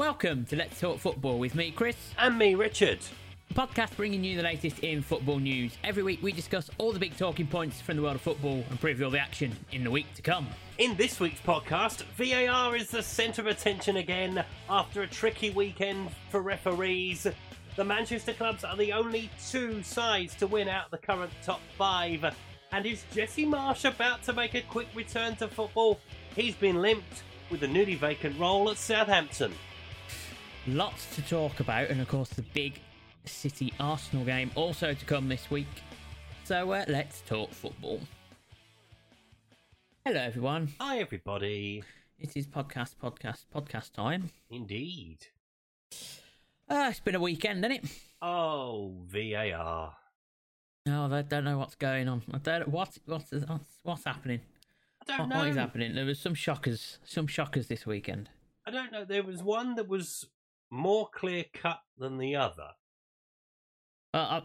Welcome to Let's Talk Football with me, Chris. And me, Richard. A podcast bringing you the latest in football news. Every week we discuss all the big talking points from the world of football and preview all the action in the week to come. In this week's podcast, VAR is the centre of attention again after a tricky weekend for referees. The Manchester clubs are the only two sides to win out the current top five. And is Jesse Marsch about to make a quick return to football? He's been limped with the newly vacant role at Southampton. Lots to talk about, and of course, the big City Arsenal game also to come this week. So uh, let's talk football. Hello, everyone. Hi, everybody. It is podcast, podcast, podcast time. Indeed. Uh, it's been a weekend, hasn't it? Oh, VAR. Oh, I don't know what's going on. I don't what what's what's, what's happening. I don't What, know. what is happening? There was some shockers, some shockers this weekend. I don't know. There was one that was more clear cut than the other. Uh, uh,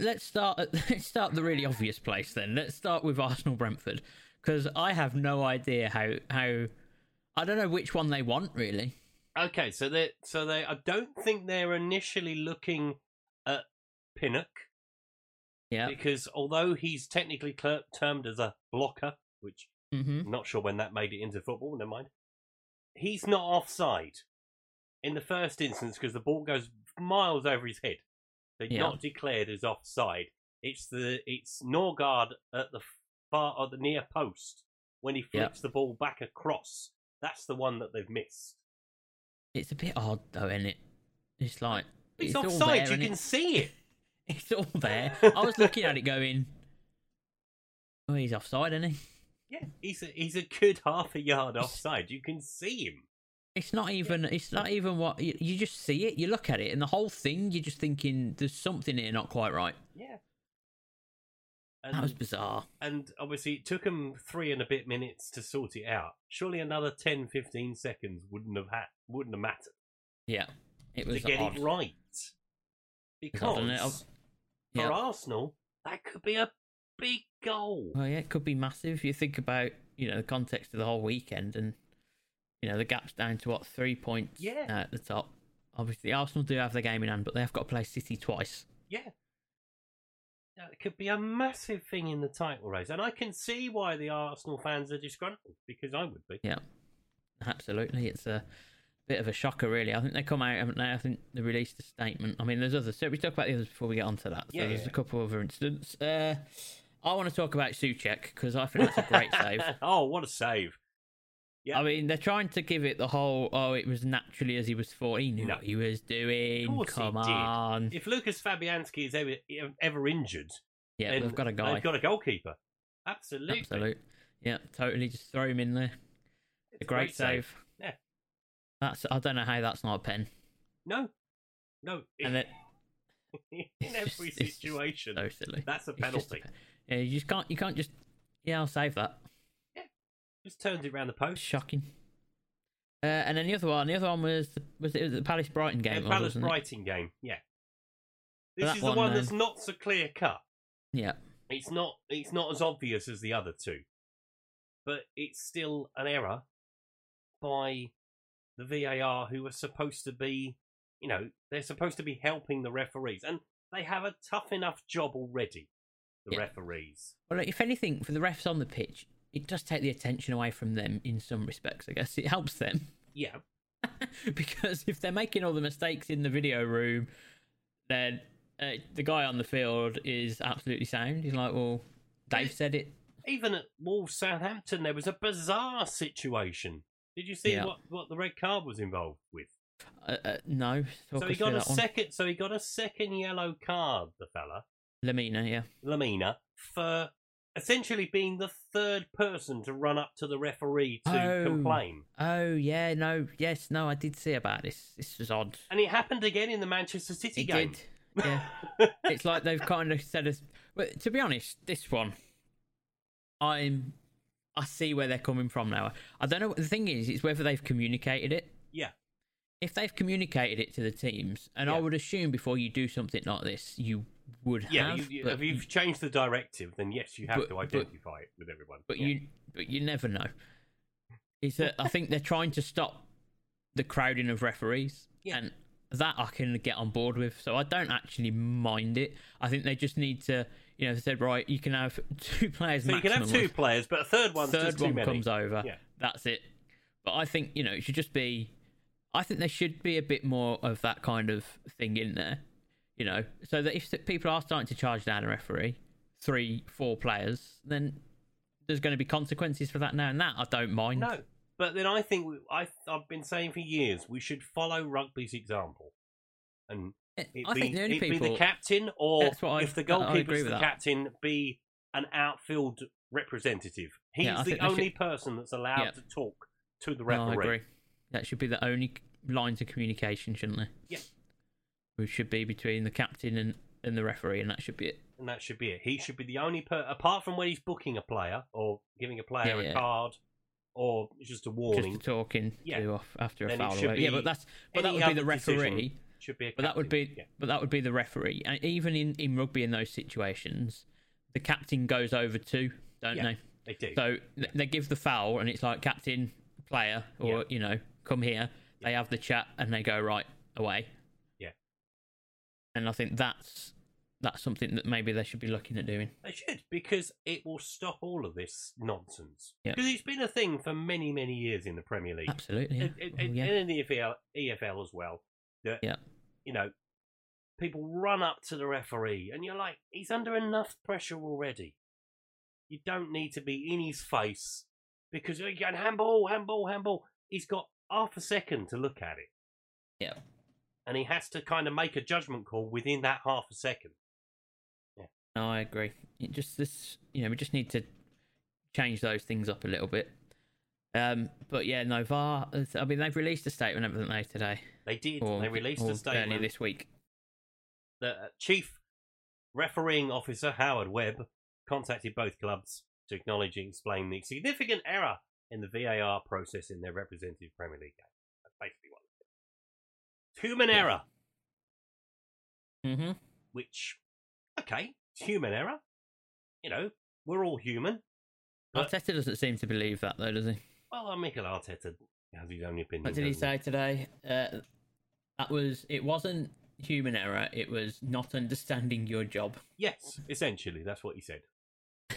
let's start. At, let's start the really obvious place then. Let's start with Arsenal Brentford because I have no idea how how. I don't know which one they want really. Okay, so they so they I don't think they're initially looking at Pinnock Yeah. because although he's technically cler- termed as a blocker, which hmm I'm not sure when that made it into football, never mind. He's not offside in the first instance because the ball goes miles over his head. They're Yeah. not declared as offside. It's the it's Nørgaard at the far at the near post when he Yeah. flips the ball back across. That's the one that they've missed. It's a bit odd though, isn't it? It's like It's, all offside. there, you can see it. It's all there. I was looking at it going, "Oh, he's offside, isn't he?" Yeah, he's a, he's a good half a yard offside. You can see him. It's not even. It's not even what you, you just see it. You look at it, and the whole thing. You're just thinking, "There's something here not quite right." Yeah. And, That was bizarre. and obviously, it took them three and a bit minutes to sort it out. Surely another 10, 15 seconds wouldn't have had, wouldn't have mattered Yeah, it was to get odd. it right. Because Yeah. for Arsenal, that could be a big goal. Well, yeah, it could be massive if you think about you know the context of the whole weekend, and you know the gap's down to what three points Yeah. now at the top. Obviously, Arsenal do have the game in hand, but they have got to play City twice. Yeah. That could be a massive thing in the title race. And I can see why the Arsenal fans are disgruntled, because I would be. Yeah, absolutely. It's a bit of a shocker, really. I think they come out, haven't they? I think they released a statement. I mean, there's others. So we talk about the others before we get onto that. So Yeah, there's yeah. a couple of other incidents. Uh, I want to talk about Soucek because I think that's a great save. oh, what a save. Yeah. I mean, they're trying to give it the whole, oh, it was naturally as he was 14. He knew No. what he was doing. Of course he Come did. on. If Lukasz Fabianski is ever, ever injured, Yeah, they've got a guy. They've got a goalkeeper. Absolutely. Absolute. Yeah, totally. Just throw him in there. It's a great, save. Yeah. That's. I don't know how that's not a pen. No. No. And it, in every just- situation, so silly. that's a It's just a penalty. pen. Yeah, you just can't. You can't just. Yeah, I'll save that. Just turns it around the post. shocking. Uh, and then the other one, the other one was the, was it the Palace Brighton game? Yeah, Palace it? Brighton game. Yeah. This is the one, one that's um, not so clear cut. Yeah, It's not. It's not as obvious as the other two, but it's still an error by the VAR, who are supposed to be, you know, they're supposed to be helping the referees, and they have a tough enough job already. The Yeah. referees. Well, if anything, for the refs on the pitch, it does take the attention away from them in some respects. I guess it helps them Yeah, because if they're making all the mistakes in the video room, then uh, the guy on the field is absolutely sound. He's like, "Well, Dave said it." even at Wolves Southampton, there was a bizarre situation. Did you see Yeah. what, what the red card was involved with? Uh, uh, no, talk so he got a that one. second. So he got a second yellow card. The fella Lemina, yeah, Lemina for essentially being the third person to run up to the referee to Oh. complain. Oh yeah, no, yes, no, I did see about this. This was odd. And it happened again in the Manchester City It game. did. Yeah, it's like they've kind of said us. But to be honest, this one, I'm, I see where they're coming from now. I don't know. what The thing is, it's whether they've communicated it. yeah, If they've communicated it to the teams, and I would assume before you do something like this, you would yeah. have. you, you, if you've changed the directive, then yes, you have But- to but- identify it with everyone. but Yeah. you, but you never know. Is that I think they're trying to stop the crowding of referees, Yeah. and that I can get on board with. So I don't actually mind it. I think they just need to, you know, they said right, you can have two players. So you can have two of- players, but a third one's third one comes over. Yeah. That's it. But I think you know it should just be. I think there should be a bit more of that kind of thing in there, you know, so that if people are starting to charge down a referee, three, four players, then there's going to be consequences for that now, and that I don't mind. No, but then I think we, I, I've been saying for years we should follow rugby's example, and eh, it I be, think the only it be people the captain, or I- if the goalkeeper's the that. captain, be an outfield representative. He's Yeah, the only should- person that's allowed Yeah. to talk to the No, referee. I agree. That should be the only lines of communication, shouldn't they? Yeah. Which should be between the captain and, and the referee, and that should be it. and that should be it. He should be the only per apart from when he's booking a player or giving a player Yeah, a yeah. card or just a warning. Just talking Yeah. to off after a Then foul. away. yeah, but that's but that would be the referee. should be a But that would be Yeah. but that would be the referee. And even in, in rugby in those situations, the captain goes over too, don't Yeah. they? they do. So th- they give the foul, and it's like captain, player, or you know, come here. They have the chat, and they go right away. And I think that's that's something that maybe they should be looking at doing. They should because it will stop all of this nonsense. Because it's been a thing for many many years in the Premier League. Absolutely. Yeah. It- it- Oh, yeah. and in the EFL, EFL as well. That Yeah. you know, people run up to the referee, and you're like, he's under enough pressure already. You don't need to be in his face because oh, you're going handball, handball, handball. He's got half a second to look at it, yeah. And he has to kind of make a judgment call within that half a second. No, I agree. It just this, you know, we just need to change those things up a little bit. Um, but yeah, no VAR. I mean, they've released a statement, haven't they, today? They did. Or, they released a statement. earlier this week. the uh, chief refereeing officer Howard Webb contacted both clubs to acknowledge and explain the significant error in the VAR process in their representative Premier League game. Human error, Mm-hmm. which, okay, human error. You know, we're all human. But- Arteta doesn't seem to believe that, though, does he? Well, uh, Mikel Arteta has his own opinion. What did he say today? Uh, that was it. Wasn't human error. It was not understanding your job. Yes, essentially, that's what he said.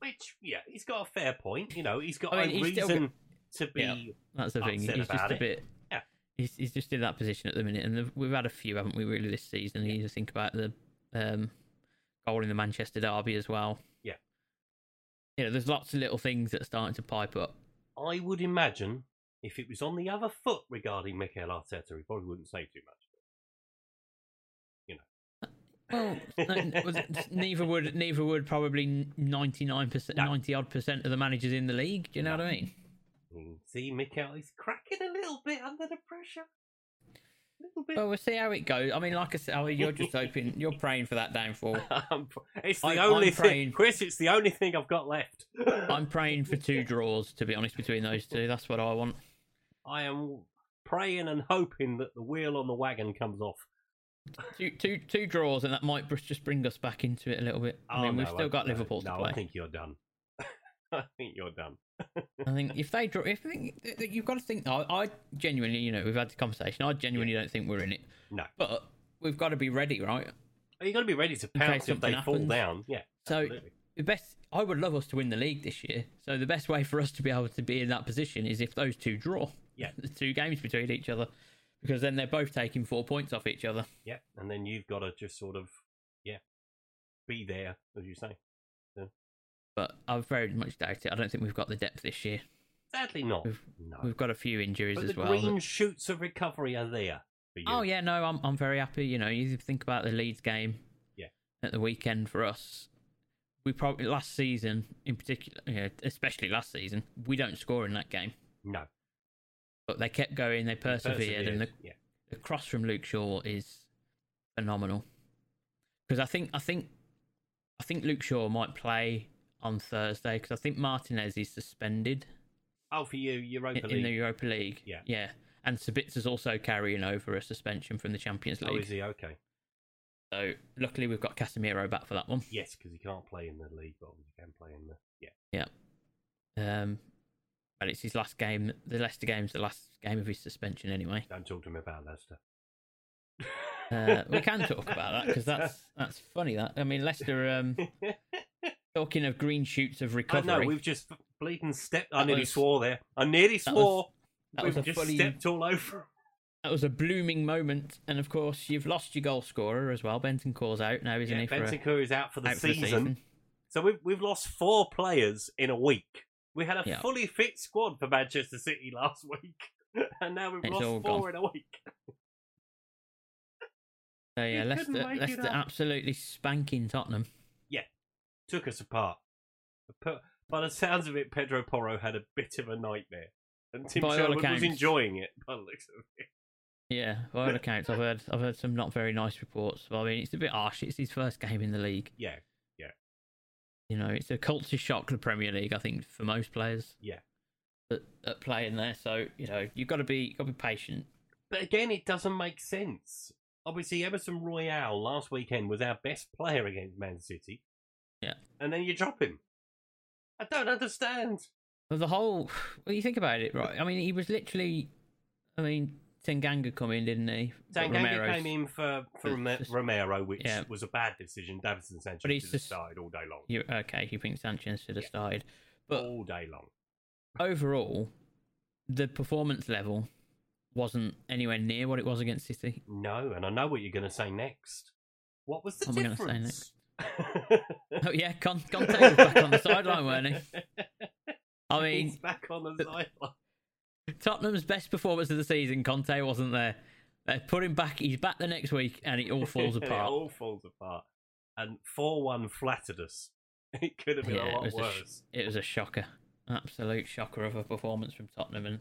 Which, yeah, he's got a fair point. You know, he's got I mean, a he's still reason to be. Yeah. That's the thing. He's just a it. bit. Yeah. He's, he's just in that position at the minute, and the, we've had a few, haven't we? Really, this season. You just think about the um, goal in the Manchester derby as well. Yeah. You know, there's lots of little things that are starting to pipe up. I would imagine if it was on the other foot regarding Mikel Arteta, he probably wouldn't say too much. Well, no, was it- neither would neither would probably ninety nine percent, ninety odd percent of the managers in the league. Do you know what I mean? You see, Mikel is cracking a little bit under the pressure. Little bit. Well, we'll see how it goes. I mean, like I said, you're just hoping, you're praying for that downfall. It's the I- only I'm thing, praying- Chris. It's the only thing I've got left. I'm praying for two draws, to be honest, between those two. That's what I want. I am praying and hoping that the wheel on the wagon comes off. Two, two, two draws, and that might just bring us back into it a little bit. I Oh, mean, we've still I- got no, Liverpool to No, play. I think you're done. I think you're done. I think if they draw, if they, you've got to think. I, I genuinely, you know, we've had the conversation. I genuinely don't think we're in it, No, but we've got to be ready, right? you got to be ready to pounce if they something fall down. Yeah, So absolutely. the best, I would love us to win the league this year. So the best way for us to be able to be in that position is if those two draw. Yeah. the two games between each other, because then they're both taking four points off each other. Yeah, and then you've got to just sort of, yeah, be there, as you say. But I very much doubt it. I don't think we've got the depth this year. Sadly, not. We've- no. We've got a few injuries But as the well. green shoots of recovery are there for you. Oh yeah, no, I'm I'm very happy. You know, you think about the Leeds game, Yeah. at the weekend for us. We probably last season, in particular, you know, especially last season, we don't score in that game, No. but they kept going, they persevered, and the, yeah. the cross from Luke Shaw is phenomenal. Because I think I think I think Luke Shaw might play on Thursday because I think Martinez is suspended Oh, for you, Europa in, League. in the Europa League. Yeah. yeah, and Sabitzer's also carrying over a suspension from the Champions League. Oh, is he okay? So luckily we've got Casemiro back for that one. Yes, because he can't play in the league, but he can play in the yeah. Yeah. Um, Well, it's his last game. The Leicester game's the last game of his suspension, anyway. Don't talk to me about Leicester. Uh, we can talk about that because that's that's funny. That I mean, Leicester. Um, talking of green shoots of I recovery. know we've just bleeding stepped. I That nearly was- swore there. I nearly that was- swore. that we've was a just fully- stepped all over. That was a blooming moment, and of course, you've lost your goal scorer as well. Bentancur's out now, isn't Yeah, he? A- is out for the out for the season. season. So we've we've lost four players in a week. We had a Yeah. fully fit squad for Manchester City last week, and now we've It's lost four in a week. So yeah, Leicester, couldn't make it Leicester absolutely spanking Tottenham. Took us apart. But by the sounds of it, Pedro Porro had a bit of a nightmare, and Tim By Sherwood was enjoying it. By the looks of it. Yeah, by all accounts, I've heard I've heard some not very nice reports. Well, I mean, it's a bit harsh. It's his first game in the league. Yeah, yeah. You know, it's a culture shock the Premier League. I think for most players yeah. that, that play in there. So you know, you've got to be you've got to be patient. But again, it doesn't make sense. Obviously, Emerson Royal last weekend was our best player against Man City. And then you drop him. I don't understand. Well, the whole, well, you think about it, right? I mean, he was literally, I mean, Tanganga come in, didn't he? Tanganga came in for, for Rome- just- Romero, which yeah. was a bad decision. Davinson Sanchez But he's should have just- started all day long. You, okay, you think Sanchez should have Yeah. started, but all day long. overall, the performance level wasn't anywhere near what it was against City. No, and I know what you're going to say next. What was the What am I gonna say difference? Oh yeah, Con- Conte was back on the sideline, weren't he? I mean, He's back on the sideline. Tottenham's best performance of the season, Conte wasn't there. They put him back. He's back the next week, and it all falls apart. it all falls apart. And 4 1 flattered us. It could have been Yeah, a it lot was a sh- worse. It was a shocker, absolute shocker of a performance from Tottenham, and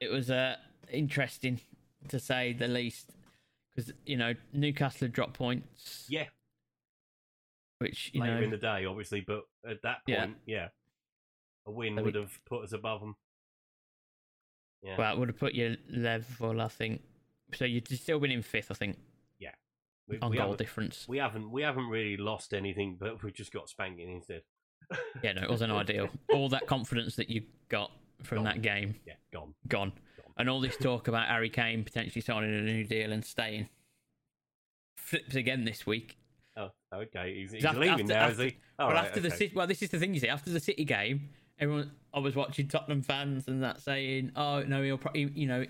it was uh, interesting to say the least. Because you know Newcastle had dropped points, yeah, which you later know in the day, obviously, but at that point, yeah, a win would have put us above them. Yeah. well, it would have put you level, I think. So you'd still been in fifth, I think, we, on we goal difference. we haven't we haven't really lost anything, but we've just got spanking instead. Yeah, no, it wasn't ideal. All that confidence that you got from Gone. that game Yeah, gone, Gone. And all this talk about Harry Kane potentially signing a new deal and staying flips again this week. Oh, okay. He's, he's After- leaving after- now, after- is he? All well, right, after the okay. City, well, this is the thing you see. After the City game, everyone I was watching Tottenham fans and that saying, "Oh no, he'll pro- you know,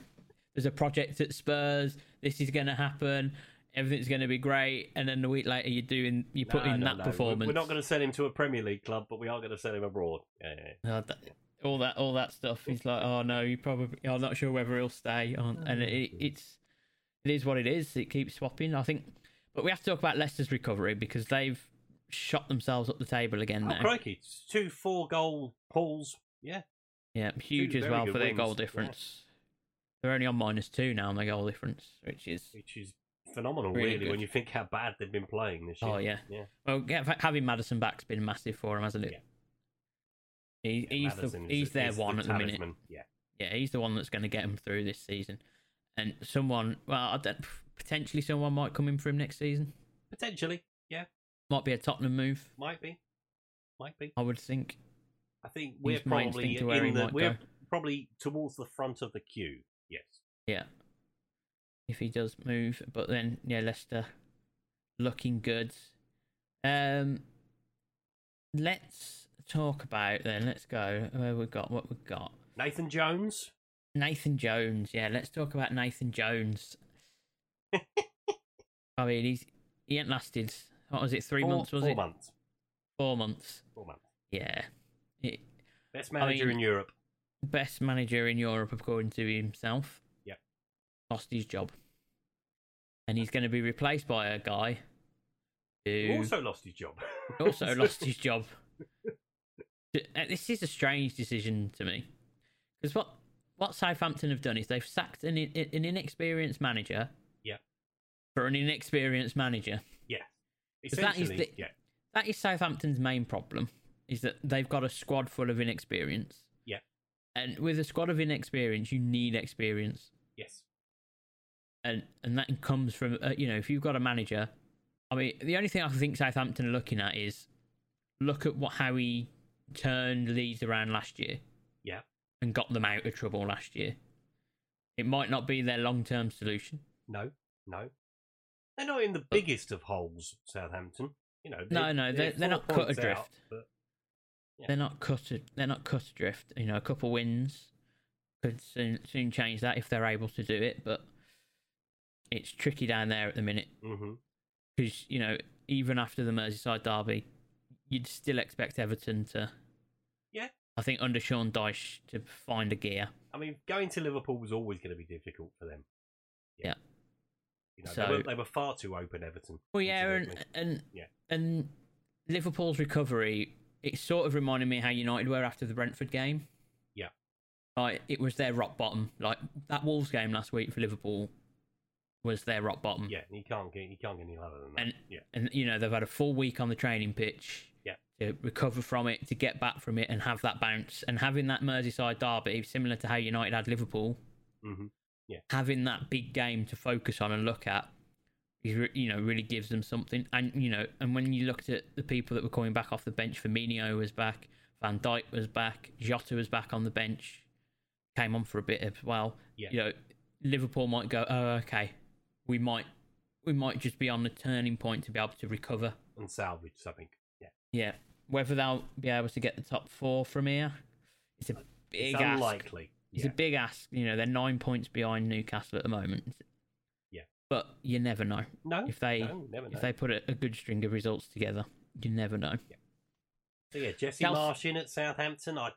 there's a project at Spurs. This is going to happen. Everything's going to be great." And then a week later, you're doing you put No, in no, that no. Performance. We're not going to sell him to a Premier League club, but we are going to sell him abroad. Yeah, yeah, yeah. Uh, that, all that, all that stuff. He's like, "Oh no, you probably. I'm not sure whether he'll stay." On, and oh, it, it's it is what it is. It keeps swapping. I think, but we have to talk about Leicester's recovery because they've shot themselves up the table again Oh, now. crikey. It's Two four goal pulls. Yeah. Yeah, huge Two as well for their wins, goal yeah. difference. They're only on minus two now on their goal difference, which is Which is phenomenal, Really really, when you think how bad they've been playing this oh, year. Oh, yeah. Yeah. well, having Maddison back's been massive for them, hasn't it? Yeah. He, Yeah, he's the, he's their one the at the minute. Yeah. Yeah, he's the one that's going to get him through this season. And someone, well, potentially someone might come in for him next season. Potentially. Yeah. Might be a Tottenham move, Might be. Might be. I would think. I think we're probably instinct to where he in the we're go. probably towards the front of the queue. Yes. Yeah. If he does move, but then yeah, Leicester looking good. Um, let's talk about then. Let's go where we've got what we've got. Nathan Jones. Nathan Jones. Yeah, let's talk about Nathan Jones. I mean, he's he ain't lasted. What was it? Three four, months? Was four it months. four months? Four months. Yeah. It, Best manager mean- in Europe. best manager in Europe according to himself. Yep. Lost his job. And he's going to be replaced by a guy who also lost his job. also lost his job. Uh, This is a strange decision to me. Because what, what Southampton have done is they've sacked an, an inexperienced manager Yeah. for an inexperienced manager. Yeah. That is the- yeah. That is Southampton's main problem, is that they've got a squad full of inexperience. Yeah. And with a squad of inexperience, you need experience. Yes. and and that comes from uh, you know if you've got a manager i mean the only thing i think southampton are looking at is look at what how he turned Leeds around last year. Yeah. And got them out of trouble last year. It might not be their long term solution. No, no. They're not in the biggest of holes, Southampton. You know, No, no, they're- they're not cut adrift. out, but Yeah. They're not cut. They're not cut adrift. You know, a couple wins could soon soon change that if they're able to do it. But it's tricky down there at the minute mm-hmm. because you know even after the Merseyside derby, you'd still expect Everton to. Yeah. I think under Sean Dyche to find a gear. I mean, going to Liverpool was always going to be difficult for them. Yeah. You know, So- they, were, they were far too open, Everton. Well, yeah, and and Yeah. and Liverpool's recovery. It sort of reminded me how United were after the Brentford game. Yeah. Like it was their rock bottom. Like that Wolves game last week for Liverpool was their rock bottom. yeah, you can't get you can't get any lower than that. And yeah, and you know they've had a full week on the training pitch. Yeah. To recover from it, to get back from it, and have that bounce, and having that Merseyside derby, similar to how United had Liverpool, hmm having that big game to focus on and look at you know really gives them something and you know and when you looked at the people that were coming back off the bench Firmino was back Van Dijk was back Jota was back on the bench came on for a bit as well Yeah. you know Liverpool might go oh okay we might we might just be on the turning point to be able to recover and salvage something. Yeah, whether they'll be able to get the top 4 from here it's a big it's ask unlikely. it's Yeah. a big ask. You know, they're nine points behind Newcastle at the moment. Yeah. But you never know. no, If they no, never know. if they put a, a good string of results together, you never know. Yeah. So yeah, Jesse Marsch in at Southampton. I,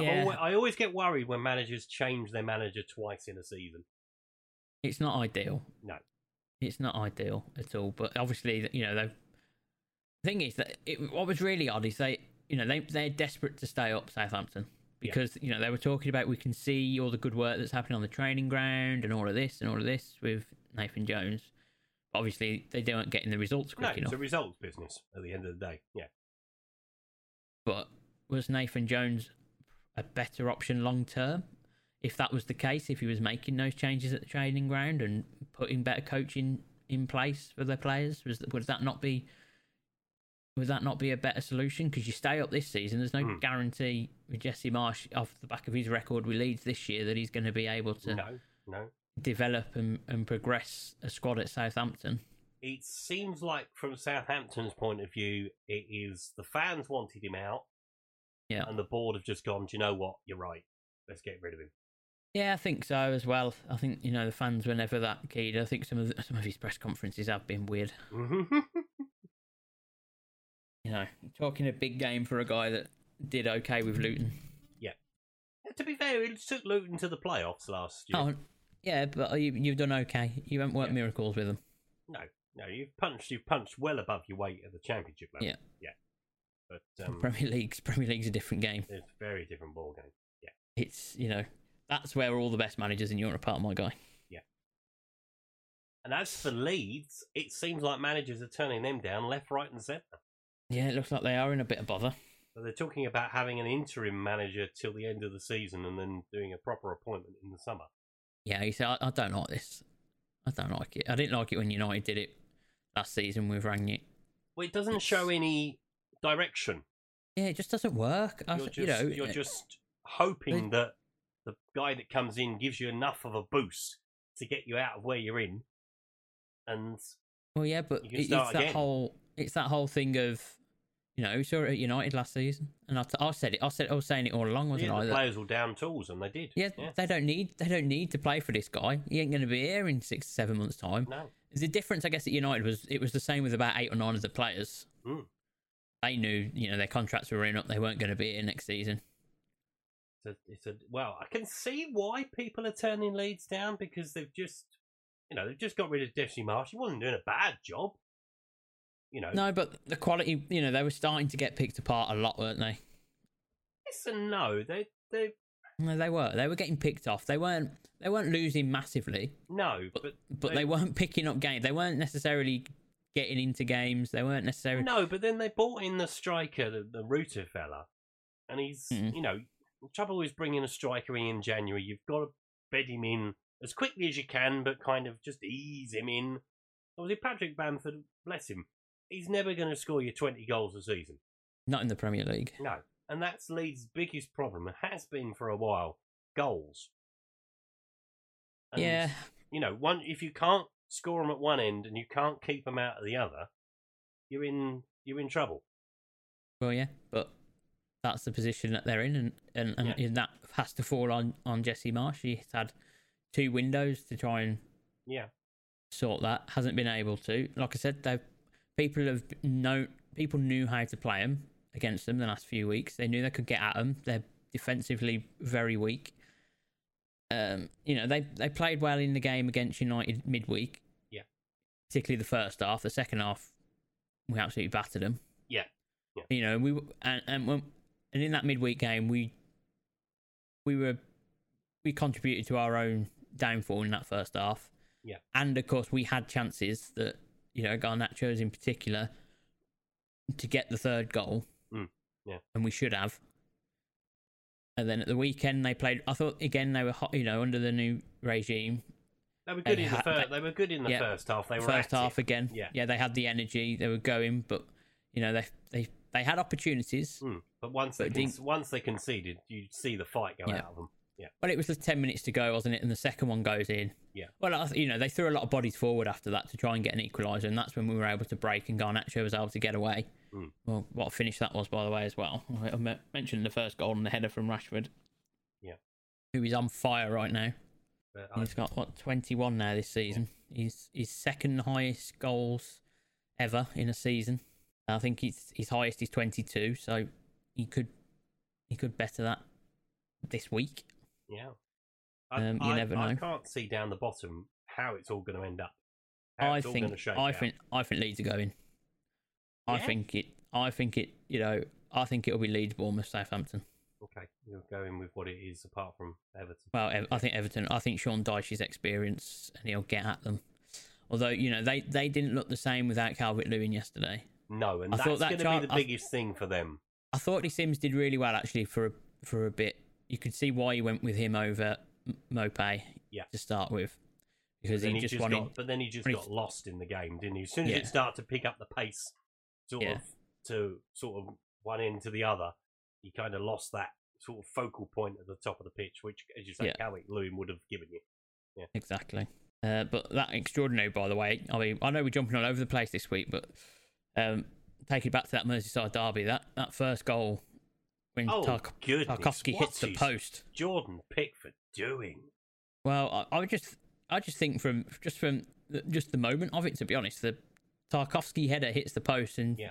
Yeah. always, I always get worried when managers change their manager twice in a season. It's not ideal. No. It's not ideal at all. But obviously, you know, the thing is that it, what was really odd is they, you know, they they're desperate to stay up Southampton Yeah. because you know they were talking about we can see all the good work that's happening on the training ground and all of this and all of this with Nathan Jones. But obviously, they weren't getting the results No, quick it's enough. a results business at the end of the day. Yeah, But was Nathan Jones a better option long term? If that was the case, if he was making those changes at the training ground and putting better coaching in place for their players, was would that not be would that not be a better solution? Because you stay up this season, there's no Hmm. guarantee with Jesse Marsch off the back of his record with Leeds this year that he's going to be able to no, no. develop and, and progress a squad at Southampton. It seems like, from Southampton's point of view, it is the fans wanted him out, Yeah. and the board have just gone. Do you know what? You're right. Let's get rid of him. Yeah, I think so as well. I think you know the fans were never that keen. I think some of the, some of his press conferences have been weird. You know, talking a big game for a guy that did okay with Luton. Yeah. To be fair, it took Luton to the playoffs last year. Oh, yeah, but you, you've done okay. You haven't worked Yeah. miracles with them. No, no, you've punched. You've punched well above your weight at the championship level. Yeah. yeah. But um, Premier League's Premier League's a different game. it's a very different ball game. Yeah, it's you know that's where all the best managers in Europe are, part of my guy. Yeah. And as for Leeds, it seems like managers are turning them down left, right, and centre. Yeah, it looks like they are in a bit of bother. So they're talking about having an interim manager till the end of the season and then doing a proper appointment in the summer. Yeah, you see, I, I don't like this. I don't like it. I didn't like it when United did it last season with Rangnick. Well, it doesn't show any direction. Yeah, it just doesn't work. You're th- just, you know, you're uh, just hoping that the guy that comes in gives you enough of a boost to get you out of where you're in. And Well, yeah, but You can it's start that again. whole it's that whole thing of you know we saw it at United last season, and I, t- I said it. I said I was saying it all along, wasn't yeah, I? the players will down tools, and they did. yeah, they don't need they don't need to play for this guy. He ain't going to be here in six seven months' time. No. The difference, I guess, at United was it was the same with about eight or nine of the players. Mm. They knew you know their contracts were in up. They weren't going to be here next season. It's a, it's a well, I can see why people are turning Leeds down because they've just, you know, they've just got rid of Jesse Marsch. He wasn't doing a bad job. You know, No, but the quality, you know, they were starting to get picked apart a lot, weren't they? yes and no. They they No, they were. They were getting picked off. They weren't. They weren't losing massively. no, but but They- they weren't picking up games. They weren't necessarily getting into games. They weren't necessarily. no, but then they bought in the striker, the, the Rutter fella, and he's Mhm. you know, the trouble is bringing a striker in in January. You've got to bed him in as quickly as you can, but kind of just ease him in. Obviously, Patrick Bamford, bless him, he's never going to score you twenty goals a season. Not in the Premier League. No, and that's Leeds' biggest problem. It has been for a while. Goals. And, yeah, You know, one if you can't score them at one end and you can't keep them out at the other, you're in you're in trouble. well, yeah, but that's the position that they're in, and and, and, Yeah. and that has to fall on on Jesse Marsch. He's had two windows to try and Yeah, sort that. Hasn't been able to. Like I said, they people have know people knew how to play them against them the last few weeks. They knew they could get at them. They're defensively very weak. Um, you know they they played well in the game against United midweek. Yeah. particularly the first half. The second half, we absolutely battered them. yeah, Yeah. You know we and and when, and in that midweek game we we were we contributed to our own downfall in that first half. Yeah. And of course, we had chances that, you know, Garnacho's in particular, to get the third goal. Mm, yeah. And we should have. And then at the weekend, they played. I thought, again, they were, hot, you know, under the new regime. they were good They in the first. they- They were good in the yeah, first half. They were First active. half again. Yeah. Yeah, they had the energy. They were going, but, you know, they they, they had opportunities. Mm, But once But they once they conceded, you see the fight go Yeah. out of them. Yeah, Well, it was just 10 minutes to go, wasn't it? And the second one goes in. Yeah. Well, you know, they threw a lot of bodies forward after that to try and get an equaliser, and that's when we were able to break, and Garnacho was able to get away. Mm. Well, what a finish that was, by the way, as well. I I me- mentioned the first goal and the header from Rashford. Yeah. Who is on fire right now. I, He's got, what, 21 now this season. He's his second highest goals ever in a season. I think his, his highest is 22, so he could he could better that this week. Yeah. I, Um, you I, never I know. can't see down the bottom how it's all going to end up. I think going to shake I out. think I think Leeds are going. I think it. I think it. You know, I think it'll be Leeds, Bournemouth, Southampton. Okay, you're going with what it is, apart from Everton. Well, I think Everton. I think Sean Dyche's experience, and he'll get at them. Although you know they, they didn't look the same without Calvert Lewin yesterday. No, and I that's thought that going to be the I- biggest thing for them. I thought Ellis Simms did really well actually for a, for a bit. You could see why he went with him over Maupay. Yeah. To start with, because he he just, just wanted. got, but then he just got lost in the game, didn't he? As soon as Yeah. it started to pick up the pace, sort Yeah. of to sort of one end to the other, he kind of lost that sort of focal point at the top of the pitch, which, as you say, Yeah. Calvert Lewin would have given you. Yeah, exactly. Uh, but that extraordinary, by the way. I mean, I know we're jumping all over the place this week, but um, take it back to that Merseyside derby. That that first goal when Oh, Tark- Tarkowski hits the post. Jordan Pickford doing? Well, I, I just, I just think from just from the, just the moment of it, to be honest, the Tarkowski header hits the post, and Yeah.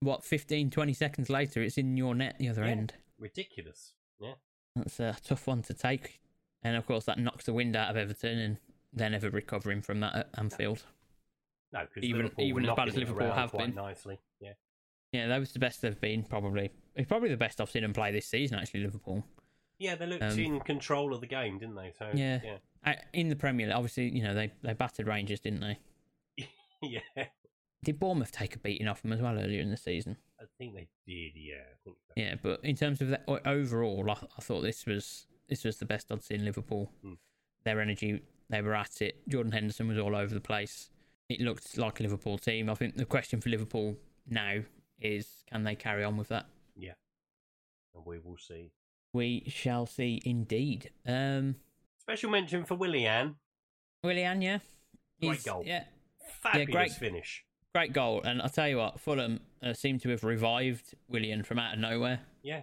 what 15, 20 seconds later, it's in your net the other Yeah. end. Ridiculous. Yeah. That's a tough one to take, and of course that knocks the wind out of Everton, and they're never recovering from that at Anfield. No, because Even- Liverpool even as bad as Liverpool have been. nicely. Yeah. That was the best they've been. Probably, it's probably the best I've seen them play this season. Actually, Liverpool. Yeah, they looked Um, in control of the game, didn't they? So Yeah. yeah, I, in the Premier League, obviously, you know they they battered Rangers, didn't they? yeah. Did Bournemouth take a beating off them as well earlier in the season? I think they did. Yeah, I think so. Yeah, but in terms of that overall, I, I thought this was this was the best I'd seen Liverpool. Hmm. Their energy, they were at it. Jordan Henderson was all over the place. It looked like a Liverpool team. I think the question for Liverpool now is, can they carry on with that? Yeah. And we will see. We shall see, indeed. Um, Special mention for Willian. Willian, yeah, Great He's- goal. Yeah, Fabulous great. finish. great goal. And I'll tell you what, Fulham uh, seem to have revived Willian from out of nowhere. Yeah.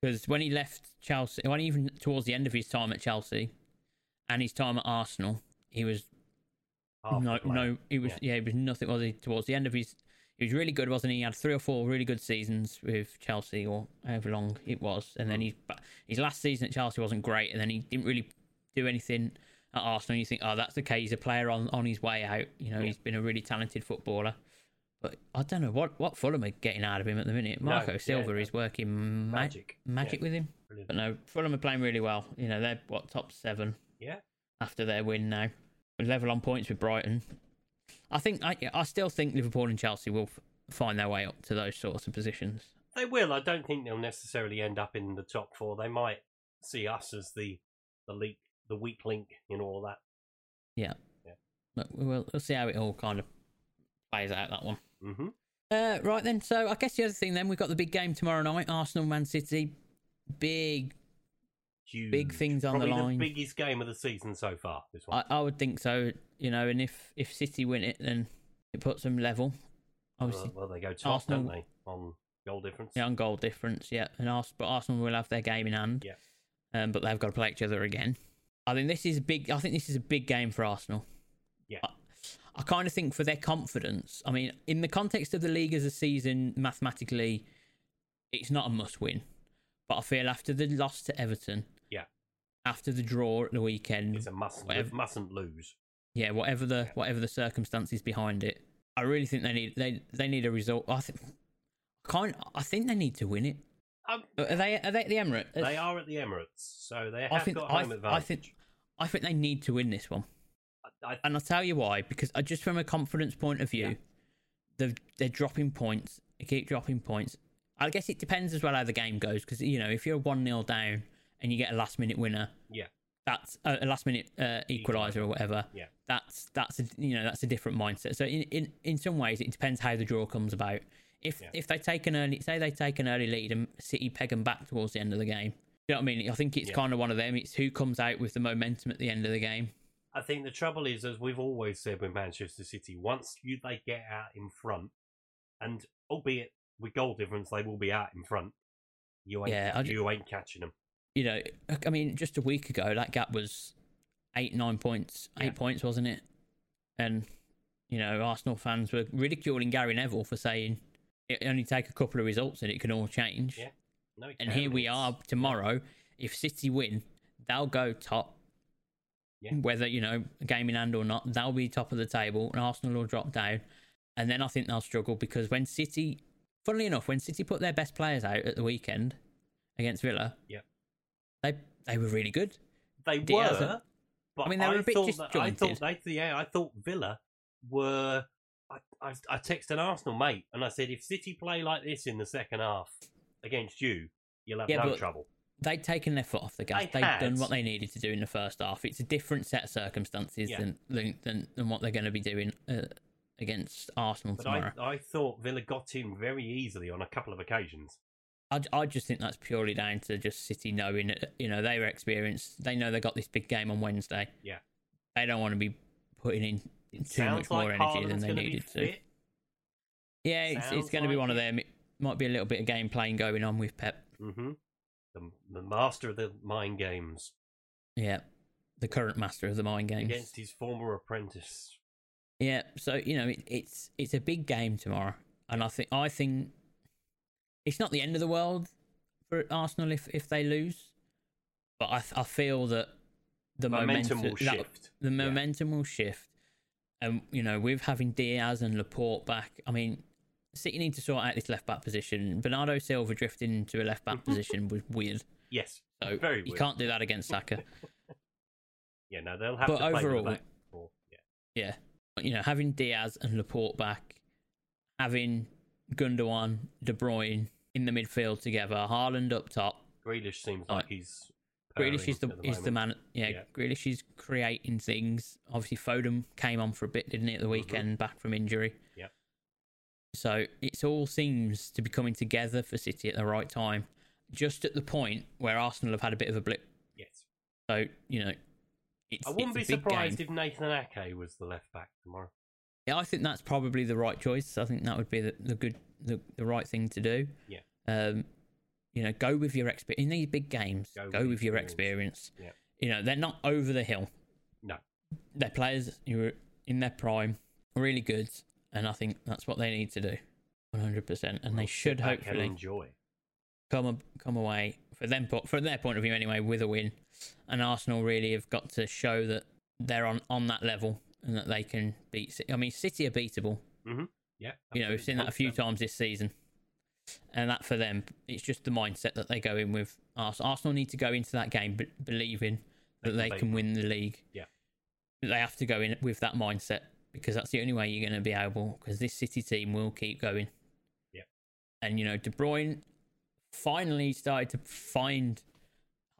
Because when he left Chelsea, when even towards the end of his time at Chelsea and his time at Arsenal, he was Half no, no, he was Yeah. yeah. he was nothing. Was he towards the end of his? He was really good, wasn't he? He had three or four really good seasons with Chelsea, or however long it was, and then he his last season at Chelsea wasn't great, and then he didn't really do anything at Arsenal. And you think, oh, that's okay. He's a player on on his way out. You know, Yeah. he's been a really talented footballer. But I don't know what what Fulham are getting out of him at the minute. Marco yeah, Silva no. is working ma- Magic. magic Yeah. with him. Brilliant. But no, Fulham are playing really well. You know, they're what top seven Yeah. after their win now. We're level on points with Brighton. I think I, I still think Liverpool and Chelsea will f- find their way up to those sorts of positions. They will. I don't think they'll necessarily end up in the top four. They might see us as the the leak, the weak link in all that. But we'll, we'll see how it all kind of plays out that one. hmm Uh, right then, so I guess the other thing then we've got the big game tomorrow night, Arsenal Man City. Big, Huge. big things on Probably the line. biggest game of the season so far. This one. I, I would think so, you know. And if if City win it, then it puts them level. Obviously, well, well, they go top, Arsenal- don't they? On goal difference. yeah, on goal difference, yeah. And Ars- but Arsenal will have their game in hand. Yeah. Um, but they've got to play each other again. I think this is a big. I think this is a big game for Arsenal. Yeah. I, I kind of think for their confidence. I mean, in the context of the league as a season, mathematically, it's not a must-win. But I feel after the loss to Everton. After the draw at the weekend, It's a must. Whatever. Mustn't lose. yeah, whatever the whatever the circumstances behind it, I really think they need they they need a result. I think kind I think they need to win it. Um, Are they are they at the Emirates? they are at the Emirates, so they have I think got home th- advantage. I think I think they need to win this one, I, I, and I'll tell you why. Because uh, just from a confidence point of view, Yeah. they're they're dropping points. They keep dropping points. I guess it depends as well how the game goes. Because you know if you're one 0 down and you get a last minute winner, yeah, that's a, a last minute uh, equalizer or whatever. Yeah. That's that's a you know that's a different mindset. So in in, in some ways it depends how the draw comes about. If Yeah. if they take an early say they take an early lead and City peg them back towards the end of the game. You know what I mean? I think it's Yeah. kind of one of them. It's who comes out with the momentum at the end of the game. I think the trouble is, as we've always said with Manchester City, once you they get out in front, and albeit with goal difference, they will be out in front. You ain't, Yeah, you ain't catching them. You know, I mean, just a week ago that gap was eight nine points, eight Yeah. points, wasn't it? And you know, Arsenal fans were ridiculing Gary Neville for saying it only take a couple of results and it can all change. Yeah. No, And here we are tomorrow. If City win, they'll go top. Yeah. Whether, you know, a game in hand or not, they'll be top of the table and Arsenal will drop down. And then I think they'll struggle because when City, funnily enough, when City put their best players out at the weekend against Villa, Yeah. They they were really good. They Diaz were, but I mean, they were a bit thought that, I disjointed. thought they, yeah, I thought Villa were. I, I, I texted an Arsenal mate and I said, if City play like this in the second half against you, you'll have Yeah, no trouble. They'd taken their foot off the gas. They They'd done what they needed to do in the first half. It's a different set of circumstances Yeah. than, than, than than what they're going to be doing uh, against Arsenal But tomorrow. I, I thought Villa got in very easily on a couple of occasions. I, I just think that's purely down to just City knowing, that, you know, they were experienced. They know they got this big game on Wednesday. Yeah. They don't want to be putting in It too much more like energy than they needed to. Yeah, it's, it's going to be like one of them. It might be a little bit of game playing going on with Pep. Mm-hmm. The, the master of the mind games Yeah, the current master of the mind games. against his former apprentice. Yeah, so you know it, it's it's a big game tomorrow, and I think I think it's not the end of the world for Arsenal if if they lose, but I I feel that the Momentum momentum, will that- shift. the Yeah. momentum will shift, and you know with having Dias and Laporte back, I mean. City need to sort out this left back position. Bernardo Silva drifting into a left back position was weird. Yes, So very you weird. can't do that against Saka. Yeah, no, they'll have But to play with overall- the back. Yeah. Yeah. You know, having Dias and Laporte back, having Gundogan, De Bruyne in the midfield together, Haaland up top. Grealish seems Right. like he's. Grealish is the, at is the man. Yeah, Yeah. Grealish is creating things. Obviously, Foden came on for a bit, didn't he, at the weekend, back from injury. Mm-hmm. So it all seems to be coming together for City at the right time, just at the point where Arsenal have had a bit of a blip. Yes. So you know, it's, I wouldn't be it's a big surprised game. if Nathan Ake was the left back tomorrow. Yeah, I think that's probably the right choice. I think that would be the, the good, the, the right thing to do. Yeah. Um, you know, go with your experience in these big games. Go Go, with with your experience. experience. Yeah. You know, they're not over the hill. No. They're players who are in their prime, really good, and I think that's what they need to do, one hundred percent. And Well, they should sit back and hopefully enjoy. come come away for them from their point of view anyway with a win. And Arsenal really have got to show that they're on on that level and that they can beat. City. I mean, City are beatable. Yeah. You know, we've seen that a few times this season. And that for them, it's just the mindset that they go in with. Ars- Arsenal need to go into that game b- believing that they can win the league. Yeah. They have to go in with that mindset because that's the only way you're going to be able. Because this City team will keep going. Yeah. And you know, De Bruyne finally started to find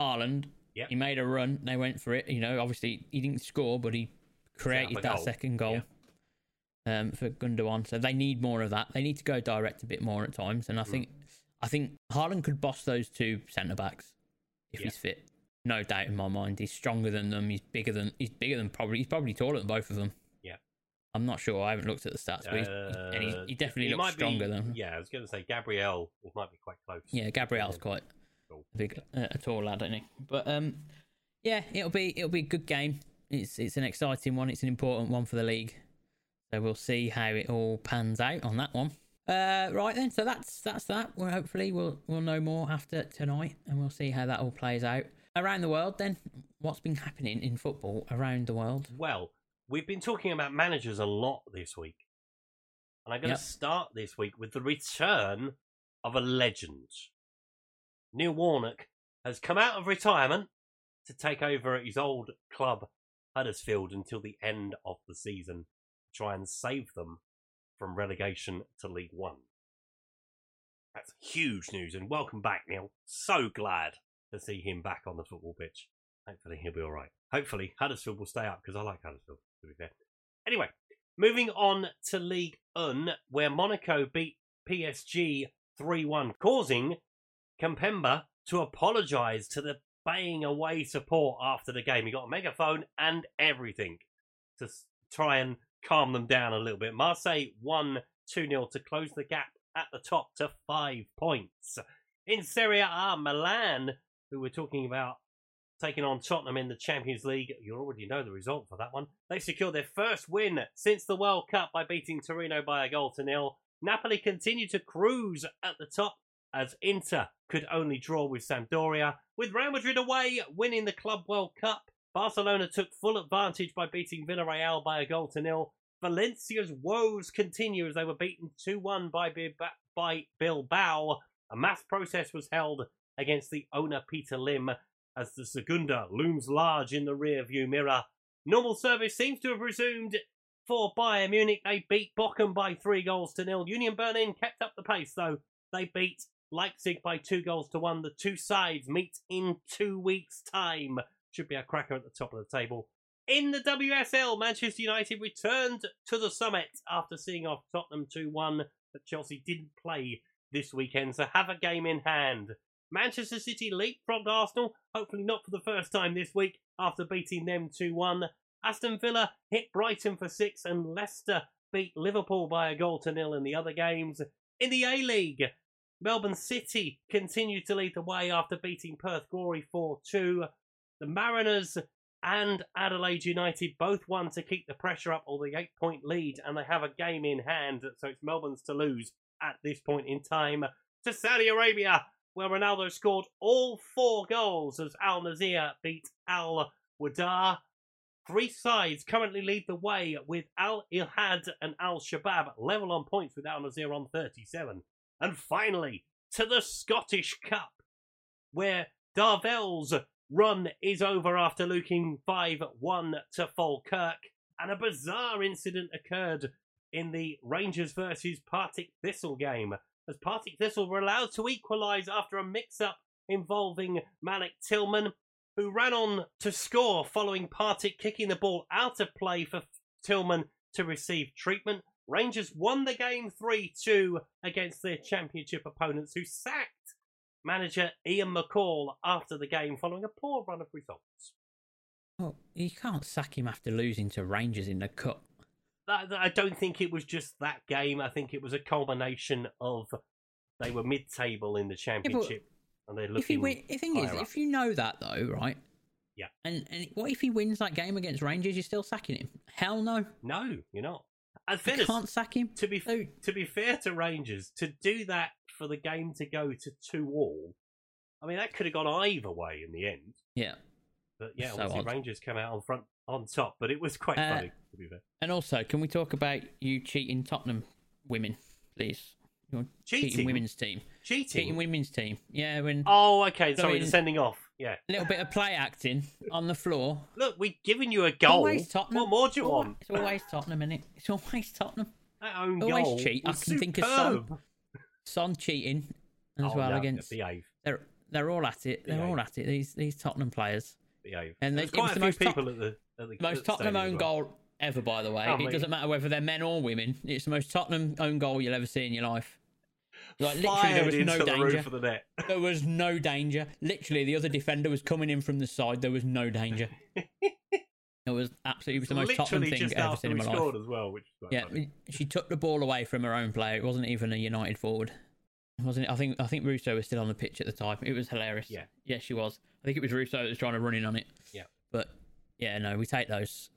Haaland. Yeah. He made a run. They went for it. You know, obviously he didn't score, but he created that goal. second goal. Yeah. Um, for Gundogan. So they need more of that. They need to go direct a bit more at times. And I think I think Haaland could boss those two centre backs if Yeah. he's fit. No doubt in my mind. He's stronger than them. He's bigger than he's bigger than probably he's probably taller than both of them. Yeah. I'm not sure. I haven't looked at the stats, but he's, and he, Uh, he definitely he looks might be- stronger than. Yeah, I was going to say Gabriel. Might be quite close. Yeah, Gabriel's Yeah. quite Cool. a big, uh, a tall lad, isn't he? But um, yeah, it'll be it'll be a good game. It's it's an exciting one. It's an important one for the league. So we'll see how it all pans out on that one. Uh, right then, so that's that's that. Well, hopefully we'll we'll know more after tonight, and we'll see how that all plays out around the world. Then, what's been happening in football around the world? Well, we've been talking about managers a lot this week. And I'm going Yep. to start this week with the return of a legend. Neil Warnock has come out of retirement to take over at his old club, Huddersfield, until the end of the season try and save them from relegation to League One. That's huge news, and welcome back, Neil. So glad to see him back on the football pitch. Hopefully he'll be all right. Hopefully Huddersfield will stay up because I like Huddersfield. To be fair. Anyway, moving on to League Un, where Monaco beat PSG three-one, causing Kimpembe to apologise to the baying away support after the game. He got a megaphone and everything to try and calm them down a little bit. Marseille won 2 0 to close the gap at the top to five points. In Serie A, Milan, who we're talking about taking on Tottenham in the Champions League. You already know the result for that one. They secured their first win since the World Cup by beating Torino by a goal to nil. Napoli continue to cruise at the top as Inter could only draw with Sampdoria, with Real Madrid away winning the Club World Cup. Barcelona took full advantage by beating Villarreal by a goal to nil. Valencia's woes continue as they were beaten 2-1 by, Bilba- by Bilbao. A mass process was held against the owner Peter Lim as the Segunda looms large in the rear view mirror. Normal service seems to have resumed for Bayern Munich. They beat Bochum by three goals to nil. Union Berlin kept up the pace though. They beat Leipzig by two goals to one. The two sides meet in two weeks' time. Should be a cracker at the top of the table. In the WSL, Manchester United returned to the summit after seeing off Tottenham 2 1, but Chelsea didn't play this weekend, so have a game in hand. Manchester City leapfrogged Arsenal, hopefully not for the first time this week, after beating them 2 1. Aston Villa hit Brighton for six, and Leicester beat Liverpool by a goal to nil in the other games. In the A League, Melbourne City continued to lead the way after beating Perth Glory 4 2. The Mariners and Adelaide United both won to keep the pressure up or the eight point lead, and they have a game in hand, so it's Melbourne's to lose at this point in time. To Saudi Arabia, where Ronaldo scored all four goals as Al Nassr beat Al Wehda. Three sides currently lead the way with Al Ittihad and Al Shabab level on points with Al Nassr on 37. And finally, to the Scottish Cup, where Darvel's run is over after losing 5 1 to Falkirk, and a bizarre incident occurred in the Rangers versus Partick Thistle game, as Partick Thistle were allowed to equalise after a mix up involving Malik Tillman, who ran on to score following Partick kicking the ball out of play for Tillman to receive treatment. Rangers won the game 3 2 against their championship opponents, who sacked manager Ian McCall after the game following a poor run of results. Well, you can't sack him after losing to Rangers in the cup. I don't think it was just that game. I think it was a culmination of they were mid table in the championship and they're If he looking. win, the thing is, up. if you know that though, right? Yeah. And and what if he wins that game against Rangers? You're still sacking him? Hell no. No, you're not. You can't sack him. to be No. to be fair to Rangers, to do that for the game to go to two all, I mean that could have gone either way in the end. Yeah. But yeah, So obviously odd. Rangers came out on front on top, but it was quite Uh, funny to be fair. And also, can we talk about you cheating Tottenham women, please? Your Cheating? women's team. Cheating Cheating. women's team. Yeah, when Oh, okay. So Sorry, the sending off. Yeah. a little bit of play acting on the floor. Look, we've given you a goal. Always Tottenham. What more do you Always- want? It's always Tottenham, is it? It's always Tottenham. That own always goal cheat. I can think of some. Son cheating as Oh, well no, against. behave, They're they're all at it. They're all at it. These these Tottenham players. behave. And they- it quite was a the few most top- people at the at the Most Tottenham own well. goal ever. By the way, Oh, it mate. doesn't matter whether they're men or women. It's the most Tottenham own goal you'll ever see in your life. Like literally, there was no the danger. the net. There was no danger. Literally, the other defender was coming in from the side. There was no danger. it was absolutely it was the most Tottenham thing I've ever seen in my life. scored as well, which is Yeah, funny. she took the ball away from her own player. It wasn't even a United forward, wasn't it? I think I think Russo was still on the pitch at the time. It was hilarious. Yeah. yeah, she was. I think it was Russo that was trying to run in on it. Yeah. but yeah, no, we take those.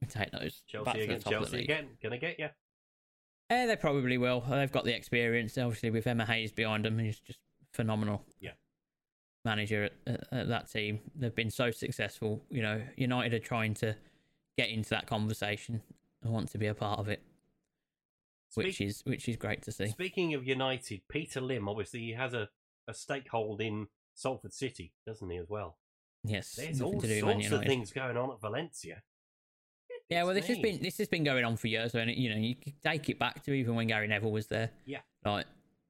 We take those. Chelsea to the against top of the Chelsea again. Gonna get you. Yeah, they probably will. They've got the experience, obviously, with Emma Hayes behind them. He's just phenomenal. Yeah. Manager at, at, at that team. They've been so successful. You know, United are trying to get into that conversation and want to be a part of it, which is which is great to see. Speaking of United, Peter Lim obviously he has a, a stakehold in Salford City, doesn't he, as well? Yes, There's all to do with sorts of things going on at Valencia. Yeah, well, this has been this has been going on for years, and you know, you take it back to even when Gary Neville was there. Yeah. like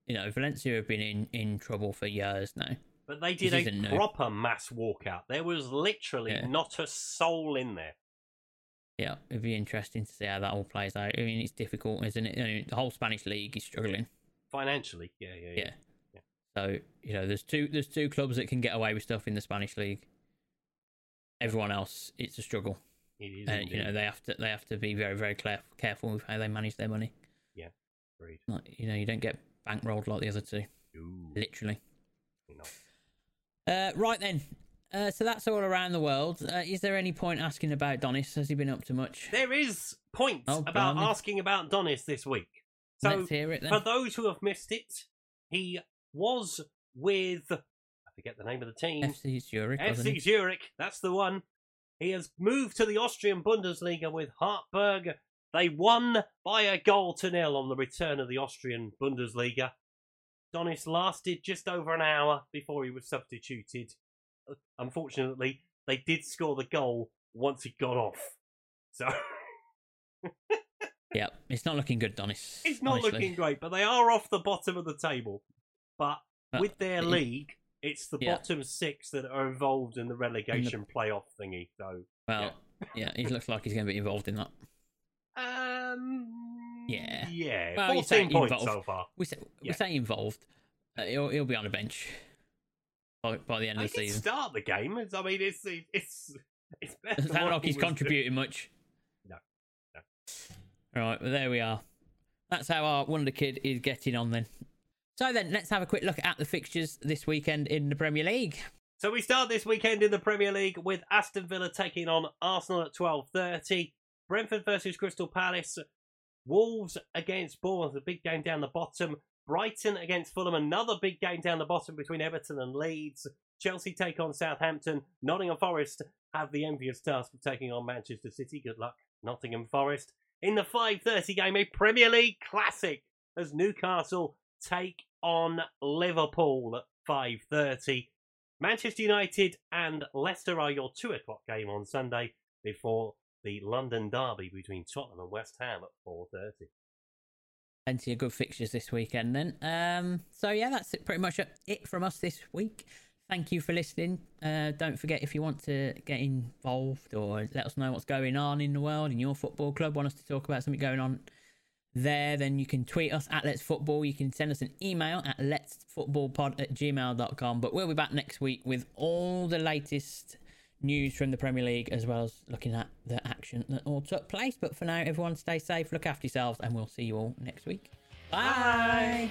you know, Valencia have been in in trouble for years now. But they did a isn't proper mass walkout. There was literally Yeah. not a soul in there. Yeah, it'd be interesting to see how that all plays out. I mean, it's difficult, isn't it? You know, the whole Spanish league is struggling. Financially, yeah, yeah, yeah. Yeah. So you know, there's two there's two clubs that can get away with stuff in the Spanish league. Everyone else, it's a struggle, It is and you know they have to they have to be very very clear, careful with how they manage their money. Yeah, agreed. Like, you know, you don't get bankrolled like the other two, Ooh, literally. know. Uh, right then. Uh, so that's all around the world. Uh, is there any point asking about Donis? Has he been up to much? There is points Oh, about blimey. asking about Donis this week. So, Let's hear it then. for those who have missed it, he was with I forget the name of the team. FC Zurich, FC? Zurich, that's the one. He has moved to the Austrian Bundesliga with Hartberg. They won by a goal to nil on the return of the Austrian Bundesliga. Donis lasted just over an hour before he was substituted. Unfortunately, they did score the goal once he got off. So Yeah, it's not looking good, Donis. it's not honestly. looking great, but they are off the bottom of the table. But Uh, with their it- league, it's the Yeah. bottom six that are involved in the relegation playoff thingy. So Well, yeah, he looks like he's going to be involved in that. Um. Yeah. Yeah. Well, Fourteen say points involved. so far. We say, we say involved. Uh, he'll, he'll be on a bench by, by the end I of the season. start the game. It's, I mean, it's it's it's better. Doesn't sound like he's was doing. contributing much. No, no. Right, well, there we are. That's how our Wonder Kid is getting on then. So then, let's have a quick look at the fixtures this weekend in the Premier League. So we start this weekend in the Premier League with Aston Villa taking on Arsenal at twelve thirty. Brentford versus Crystal Palace. Wolves against Bournemouth, a big game down the bottom. Brighton against Fulham, another big game down the bottom between Everton and Leeds. Chelsea take on Southampton. Nottingham Forest have the envious task of taking on Manchester City. Good luck, Nottingham Forest. In the 5:30 game, a Premier League classic as Newcastle take on Liverpool at 5:30. Manchester United and Leicester are your two o'clock game on Sunday before the London derby between Tottenham and West Ham at 4:30. Plenty of good fixtures this weekend then. Um, so yeah, that's it, pretty much it from us this week. Thank you for listening. Uh, don't forget if you want to get involved or let us know what's going on in the world in your football club, want us to talk about something going on there, then you can tweet us at Let's Football. You can send us an email at Let's Footballpod at gmail.com. But we'll be back next week with all the latest news from the Premier League as well as looking at the action that all took place. But for now, everyone stay safe, look after yourselves, and we'll see you all next week. Bye. Bye.